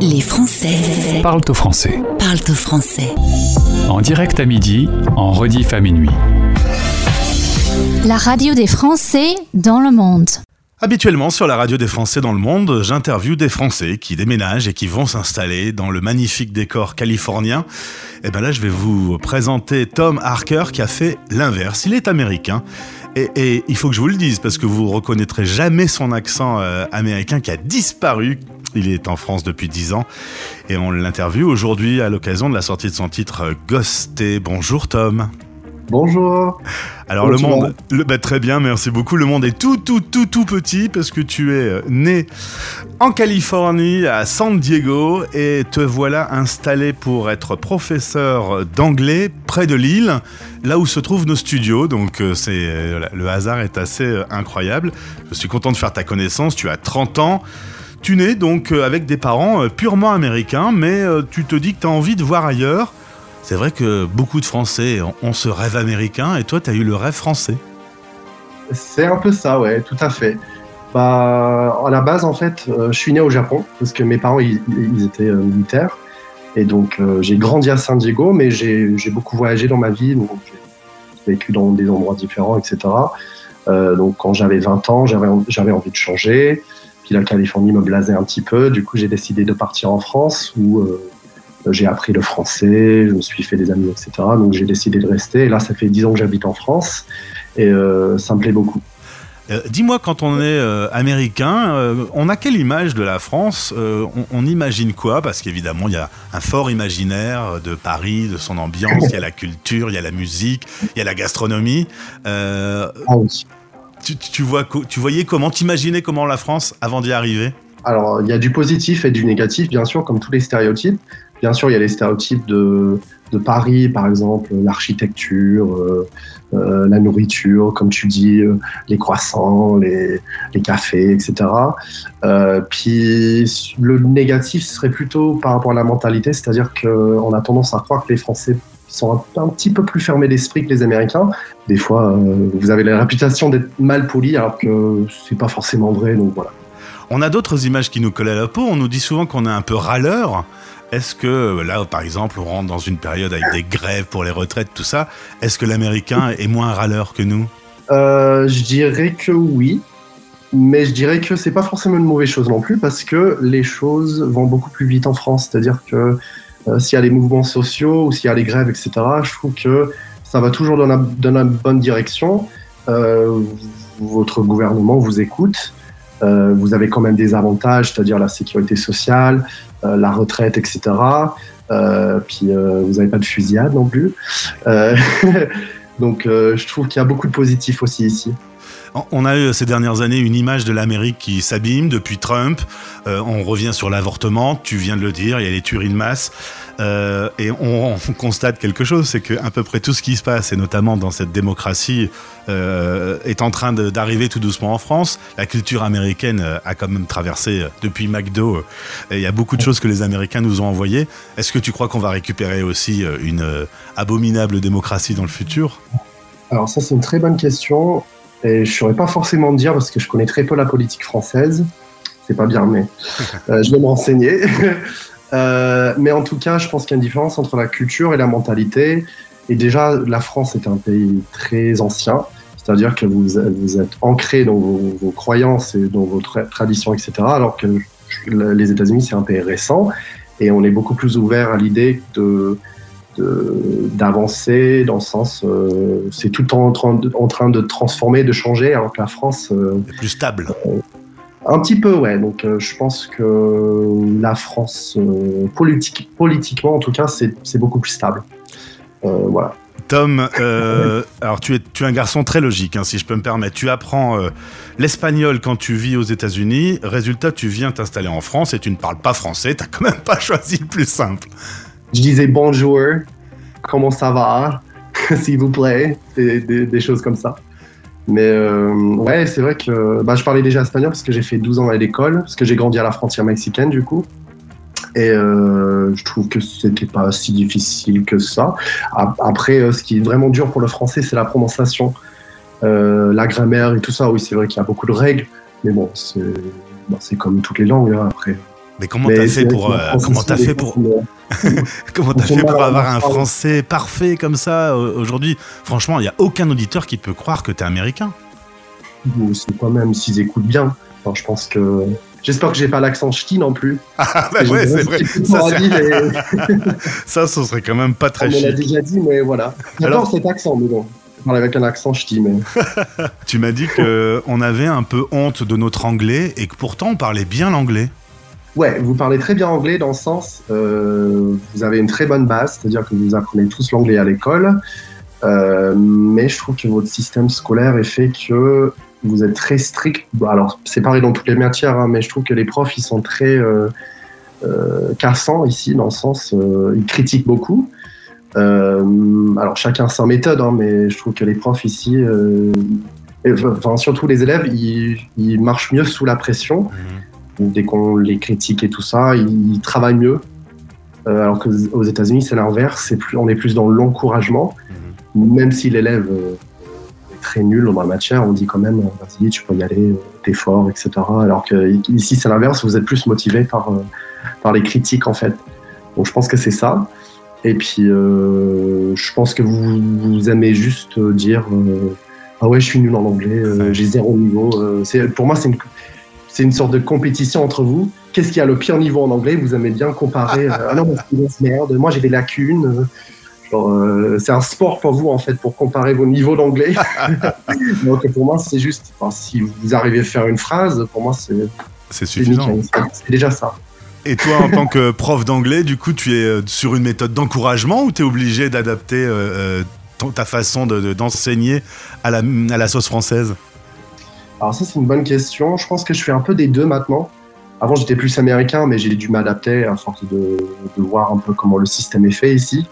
Les Français Parle au français. parlent au français. En direct à midi, en rediff à minuit. La radio des Français dans le monde. Habituellement, sur la radio des Français dans le monde, j'interviewe des Français qui déménagent et qui vont s'installer dans le magnifique décor californien. Et ben là, je vais vous présenter Tom Harker qui a fait l'inverse. Il est américain. Et, et il faut que je vous le dise parce que vous reconnaîtrez jamais son accent euh, américain qui a disparu. Il est en France depuis 10 ans et on l'interviewe aujourd'hui à l'occasion de la sortie de son titre euh, Ghosté. Bonjour Tom. Bonjour. Alors le monde, le- bah, très bien, merci beaucoup. Le monde est tout, tout, tout, tout petit parce que tu es euh, né en Californie, à San Diego, et te voilà installé pour être professeur d'anglais près de Lille, là où se trouvent nos studios. Donc euh, c'est le hasard est assez incroyable. Je suis content de faire ta connaissance. Tu as 30 ans. Tu nais donc euh, avec des parents euh, purement américains, mais euh, tu te dis que tu as envie de voir ailleurs. C'est vrai que beaucoup de Français ont- ce rêve américain et toi, tu as eu le rêve français. C'est un peu ça, ouais, tout à fait. Bah, à la base, en fait, je suis né au Japon parce que mes parents, ils, étaient militaires. Et donc, j'ai grandi à San Diego, mais j'ai beaucoup voyagé dans ma vie. Donc, j'ai vécu dans des endroits différents, etc. Donc, quand j'avais 20 ans, j'avais envie de changer. Puis la Californie me blasait un petit peu. Du coup, j'ai décidé de partir en France où euh, j'ai appris le français, je me suis fait des amis, etc. Donc, j'ai décidé de rester. Et là, ça fait 10 ans que j'habite en France. Et euh, ça me plaît beaucoup. Euh, Dis-moi, quand on est euh, américain, euh, on a quelle image de la France on, on imagine quoi? Parce qu'évidemment, il y a un fort imaginaire de Paris, de son ambiance, il y a la culture, il y a la musique, il y a la gastronomie. Ah oui. Tu, tu vois, tu voyais comment, t'imaginais comment la France avant d'y arriver? Alors, il y a du positif et du négatif, bien sûr, comme tous les stéréotypes. Bien sûr, il y a les stéréotypes de, Paris, par exemple, l'architecture, euh, euh, la nourriture, comme tu dis, euh, les croissants, les, cafés, etc. Puis, le négatif serait plutôt par rapport à la mentalité, c'est-à-dire qu'on a tendance à croire que les Français sont un, un petit peu plus fermés d'esprit que les Américains. Des fois, euh, vous avez la réputation d'être mal poli, alors que c'est pas forcément vrai, donc voilà. On a d'autres images qui nous collent à la peau. On nous dit souvent qu'on est un peu râleur. Est-ce que là, par exemple, on rentre dans une période avec des grèves pour les retraites, tout ça Est-ce que l'Américain est moins râleur que nous? Euh, je dirais que oui, mais je dirais que c'est pas forcément une mauvaise chose non plus parce que les choses vont beaucoup plus vite en France. C'est-à-dire que s'il y a des mouvements sociaux ou s'il y a des grèves, etc., je trouve que ça va toujours dans la, dans la bonne direction. Euh, votre gouvernement vous écoute. Euh, vous avez quand même des avantages, c'est-à-dire la sécurité sociale, euh, la retraite, etc. Euh, puis euh, vous n'avez pas de fusillade non plus. Euh, donc euh, je trouve qu'il y a beaucoup de positifs aussi ici. On- a eu ces dernières années une image de l'Amérique qui s'abîme depuis Trump. Euh, on revient sur l'avortement, tu viens de le dire, il y a les tueries de masse. Euh, et on, on constate quelque chose, c'est que à peu près tout ce qui se passe, et notamment dans cette démocratie, euh, est en train d'arriver tout doucement en France. La culture américaine a quand même traversé depuis McDo. il y a beaucoup de choses que les Américains nous ont envoyées. Est-ce que tu crois qu'on va récupérer aussi une abominable démocratie dans le futur? Alors ça c'est une très bonne question et je saurais pas forcément dire parce que je connais très peu la politique française. C'est pas bien mais euh, je vais me renseigner. Euh, mais en tout cas, je pense qu'il y a une différence entre la culture et la mentalité. Et déjà, la France est un pays très ancien, c'est-à-dire que vous, vous êtes ancré dans vos, vos croyances et dans vos tra- traditions, etc. Alors que les États-Unis, c'est un pays récent et on est beaucoup plus ouvert à l'idée de de- d'avancer dans le sens euh, c'est tout le temps en train, de, en train de transformer, de changer, alors que la France, euh, Plus stable un petit peu, ouais. Donc euh, je pense que la France, euh, politique, politiquement en tout cas, c'est beaucoup plus stable. Euh, voilà. Tom, euh, alors tu es, tu es un garçon très logique, hein, si je peux me permettre. Tu apprends euh, l'espagnol quand tu vis aux États-Unis. Résultat, tu viens t'installer en France et tu ne parles pas français. T'as quand même pas choisi le plus simple. Je disais bonjour, comment ça va, s'il vous plaît, des, choses comme ça. Mais euh, ouais, c'est vrai que bah, je parlais déjà espagnol parce que j'ai fait 12 ans à l'école, parce que j'ai grandi à la frontière mexicaine du coup. Et euh, je trouve que c'était pas si difficile que ça. Après, euh, ce qui est vraiment dur pour le français, c'est la prononciation, la grammaire et tout ça. Oui, c'est vrai qu'il y a beaucoup de règles, mais bon, c'est c'est comme toutes les langues. hein, après, Mais comment t'as fait pour euh, comment t'as fait pour comment t'as fait pour avoir un français parfait comme ça aujourd'hui? Franchement, il y a aucun auditeur qui peut croire que t'es américain. C'est quand même s'ils écoutent bien. je pense que J'espère que j'ai pas l'accent ch'ti non plus. Ah bah ouais, c'est vrai. Ça, ça, ce serait quand même pas très On chic. On l'a déjà dit, mais voilà. J'adore Alors... cet accent, mais bon. Parle avec un accent ch'ti, mais... tu m'as dit qu'on avait un peu honte de notre anglais et que pourtant on parlait bien l'anglais. Ouais, vous parlez très bien anglais dans le sens, euh, vous avez une très bonne base, c'est-à-dire que vous apprenez tous l'anglais à l'école, euh, mais je trouve que votre système scolaire est fait que vous êtes très strict. Alors, c'est pareil dans toutes les matières, hein, mais je trouve que les profs, ils sont très euh, euh, cassants ici, dans le sens, euh, ils critiquent beaucoup. Euh, alors, chacun sa méthode, hein, mais je trouve que les profs ici, enfin, surtout les élèves, ils, ils, marchent mieux sous la pression. Mmh. Dès qu'on les critique et tout ça, ils, travaillent mieux. Euh, alors qu'aux États-Unis, c'est l'inverse, plus, on est plus dans l'encouragement, mmh. même si l'élève très nul dans la matière, on dit quand même, vas-y, tu peux y aller, t'es fort, etc. Alors que ici, c'est l'inverse, vous êtes plus motivé par, par les critiques, en fait. Donc, je pense que c'est ça. Et puis, euh, je pense que vous, vous aimez juste dire, euh, ah ouais, je suis nul en anglais, euh, j'ai zéro niveau. pour moi, c'est une, c'est une sorte de compétition entre vous. Qu'est-ce qui a le pire niveau en anglais? Vous aimez bien comparer. ah non, c'est merde. Moi, j'ai des lacunes. Euh, c'est un sport pour vous en fait pour comparer vos niveaux d'anglais. Donc pour moi c'est juste, enfin, si vous arrivez à faire une phrase, pour moi c'est c'est suffisant. C'est déjà ça. Et toi, en tant que prof d'anglais, du coup, tu es euh, sur une méthode d'encouragement ou tu es obligé d'adapter euh, ta façon d'enseigner de, à, la, à la sauce française? Alors ça, c'est une bonne question. Je pense que je fais un peu des deux maintenant. Avant, j'étais plus américain, mais j'ai dû m'adapter à force de, voir un peu comment le système est fait ici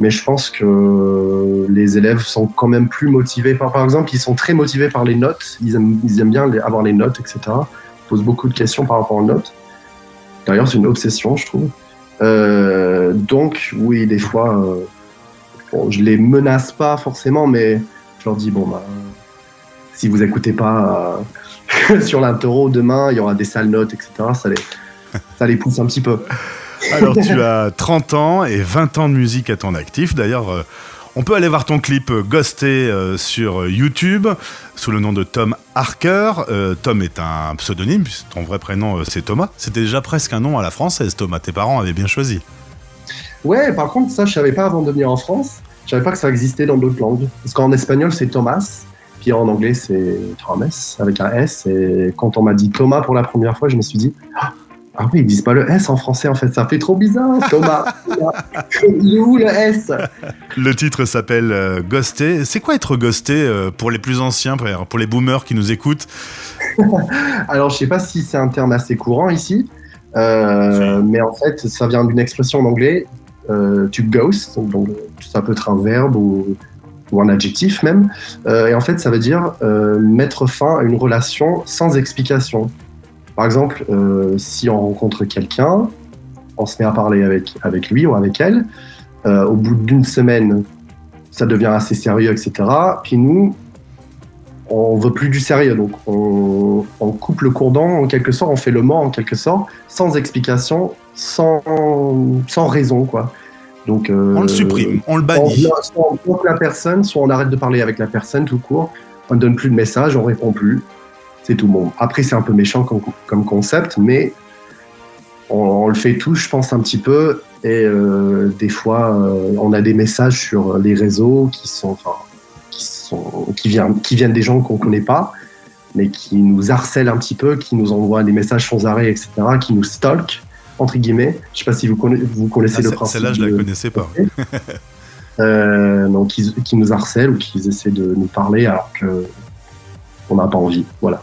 mais je pense que les élèves sont quand même plus motivés par, par exemple, ils sont très motivés par les notes, ils aiment, ils aiment bien avoir les notes, etc. Ils posent beaucoup de questions par rapport aux notes. D'ailleurs, c'est une obsession, je trouve. Euh, donc, oui, des fois, euh, bon, je les menace pas forcément, mais je leur dis, bon, bah, si vous écoutez pas euh, sur l'interro demain, il y aura des sales notes, etc. Ça les, ça les pousse un petit peu. Alors, tu as 30 ans et 20 ans de musique à ton actif. D'ailleurs, euh, on peut aller voir ton clip euh, Ghosté euh, sur YouTube sous le nom de Tom Harker. Euh, Tom est un pseudonyme, puisque ton vrai prénom c'est Thomas. C'était déjà presque un nom à la française, Thomas. Tes parents avaient bien choisi. Ouais, par contre, ça, je savais pas avant de venir en France. Je savais pas que ça existait dans d'autres langues. Parce qu'en espagnol, c'est Thomas. Puis en anglais, c'est Thomas avec un S. Et quand on m'a dit Thomas pour la première fois, je me suis dit, ah, ah oui, ils disent pas le S en français en fait, ça fait trop bizarre, Thomas. Il est où le S? Le titre s'appelle euh, Ghosté. C'est quoi être ghosté euh, pour les plus anciens, pour les boomers qui nous écoutent? Alors je sais pas si c'est un terme assez courant ici, euh, mais en fait ça vient d'une expression en anglais, euh, to ghost, donc, ça peut être un verbe ou, ou un adjectif même, euh, et en fait ça veut dire euh, mettre fin à une relation sans explication. Par exemple, euh, si on rencontre quelqu'un, on se met à parler avec, avec lui ou avec elle, au bout d'une semaine, ça devient assez sérieux, etc. Puis nous, on veut plus du sérieux, donc on, on, coupe le cordon en quelque sorte, on fait le mort en quelque sorte, sans explication, sans, sans raison, quoi. Donc, euh, on le supprime, on le bannit. Soit on bloque la personne, soit on arrête de parler avec la personne tout court, on ne donne plus de message, on répond plus. C'est tout bon. Après, c'est un peu méchant comme, comme concept, mais on, on, le fait tous, je pense, un petit peu. Et euh, des fois, euh, on a des messages sur les réseaux qui sont, enfin, qui sont, qui viennent, qui viennent des gens qu'on connaît pas, mais qui nous harcèlent un petit peu, qui nous envoient des messages sans arrêt, etc., qui nous stalk entre guillemets. Je sais pas si vous, connaissez, vous connaissez ah, le principe. Celle-là, je la connaissais pas. euh, donc, qui, qui nous harcèlent ou qui essaient de nous parler alors que on n'a pas envie. Voilà.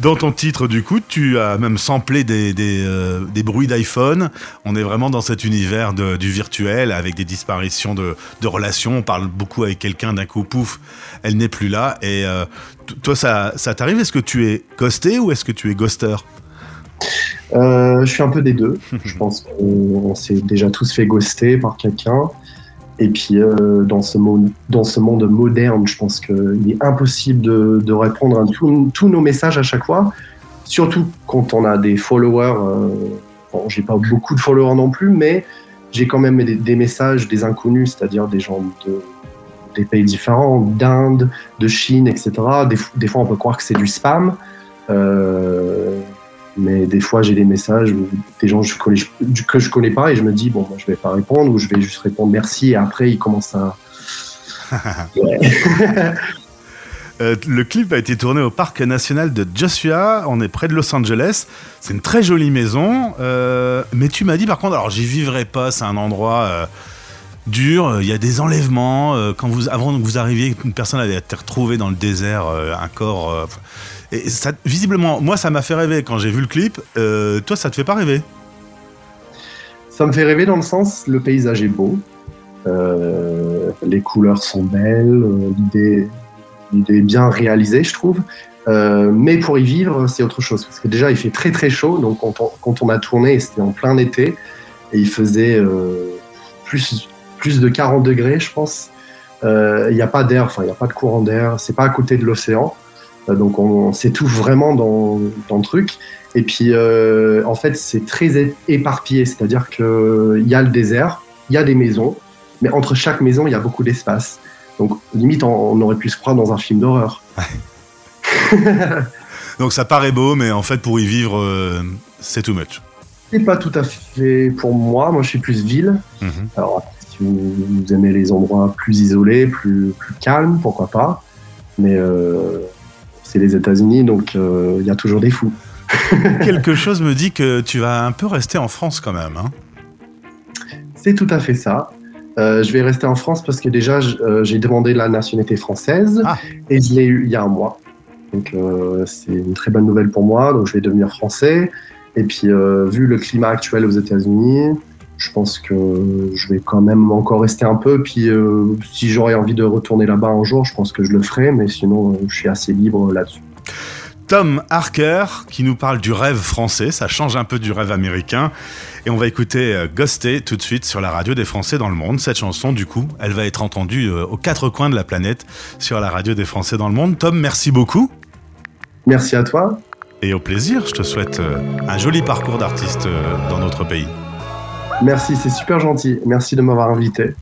Dans ton titre, du coup, tu as même samplé des, des, euh, des bruits d'iPhone. On est vraiment dans cet univers de, du virtuel avec des disparitions de, de relations. On parle beaucoup avec quelqu'un, d'un coup, pouf, elle n'est plus là. Et euh, toi, ça, ça t'arrive? Est-ce que tu es ghosté ou est-ce que tu es ghoster? Euh, Je suis un peu des deux. Je pense qu'on s'est déjà tous fait ghoster par quelqu'un. Et puis, euh, dans, ce monde, dans ce monde moderne, je pense qu'il est impossible de, de répondre à tous nos messages à chaque fois, surtout quand on a des followers euh, bon, j'ai pas beaucoup de followers non plus, mais j'ai quand même des, des messages des inconnus, c'est-à-dire des gens de, des pays différents, d'Inde, de Chine, etc. Des, des, fois, on peut croire que c'est du spam. Euh, mais des fois, j'ai des messages des gens que je, connais, que je connais pas et je me dis, bon, moi, je vais pas répondre ou je vais juste répondre merci et après, ils commencent à. Euh, le clip a été tourné au parc national de Joshua. On est près de Los Angeles. C'est une très jolie maison. Euh, mais tu m'as dit par contre, alors j'y vivrai pas. C'est un endroit euh, dur. Il y a des enlèvements. Quand vous, avant que vous arriviez, une personne avait été retrouvée dans le désert, un corps. Et visiblement, moi, ça m'a fait rêver quand j'ai vu le clip. Euh, toi, ça te fait pas rêver? Ça me fait rêver dans le sens, le paysage est beau, euh, les couleurs sont belles, euh, l'idée, est bien réalisée, je trouve. Mais pour y vivre, c'est autre chose. Parce que déjà, il fait très très chaud. Donc, quand on, a tourné, c'était en plein été, et il faisait plus, plus de 40 degrés, je pense. Il n'y a pas d'air, enfin, il n'y a pas de courant d'air. C'est pas à côté de l'océan. Euh, donc, on, on s'étouffe vraiment dans, dans le truc. Et puis, euh, en fait, c'est très éparpillé. C'est-à-dire qu'il y a le désert, il y a des maisons, mais entre chaque maison, il y a beaucoup d'espace. Donc, limite, on, on aurait pu se croire dans un film d'horreur. Donc ça paraît beau, mais en fait, pour y vivre, euh, c'est too much. C'est pas tout à fait pour moi. Moi, je suis plus ville. Mhm. Alors, si vous, vous aimez les endroits plus isolés, plus, plus calmes, pourquoi pas. Mais euh, c'est les États-Unis, donc euh, il y a toujours des fous. Quelque chose me dit que tu vas un peu rester en France quand même. hein. C'est tout à fait ça. Euh, je vais rester en France parce que déjà, euh, j'ai demandé la nationalité française Ah. et je l'ai eu il y a un mois. Donc, euh, c'est une très bonne nouvelle pour moi. Donc, je vais devenir français. Et puis, euh, vu le climat actuel aux États-Unis, je pense que je vais quand même encore rester un peu. Puis, euh, si j'aurais envie de retourner là-bas un jour, je pense que je le ferai. Mais sinon, euh, je suis assez libre là-dessus. Tom Harker qui nous parle du rêve français, ça change un peu du rêve américain. Et on va écouter euh, Ghosté tout de suite sur la radio des Français dans le monde. Cette chanson, du coup, elle va être entendue aux quatre coins de la planète sur la radio des Français dans le monde. Tom, merci beaucoup Merci à toi. et au plaisir. Je te souhaite un joli parcours d'artiste dans notre pays. Merci, c'est super gentil. Merci de m'avoir invité.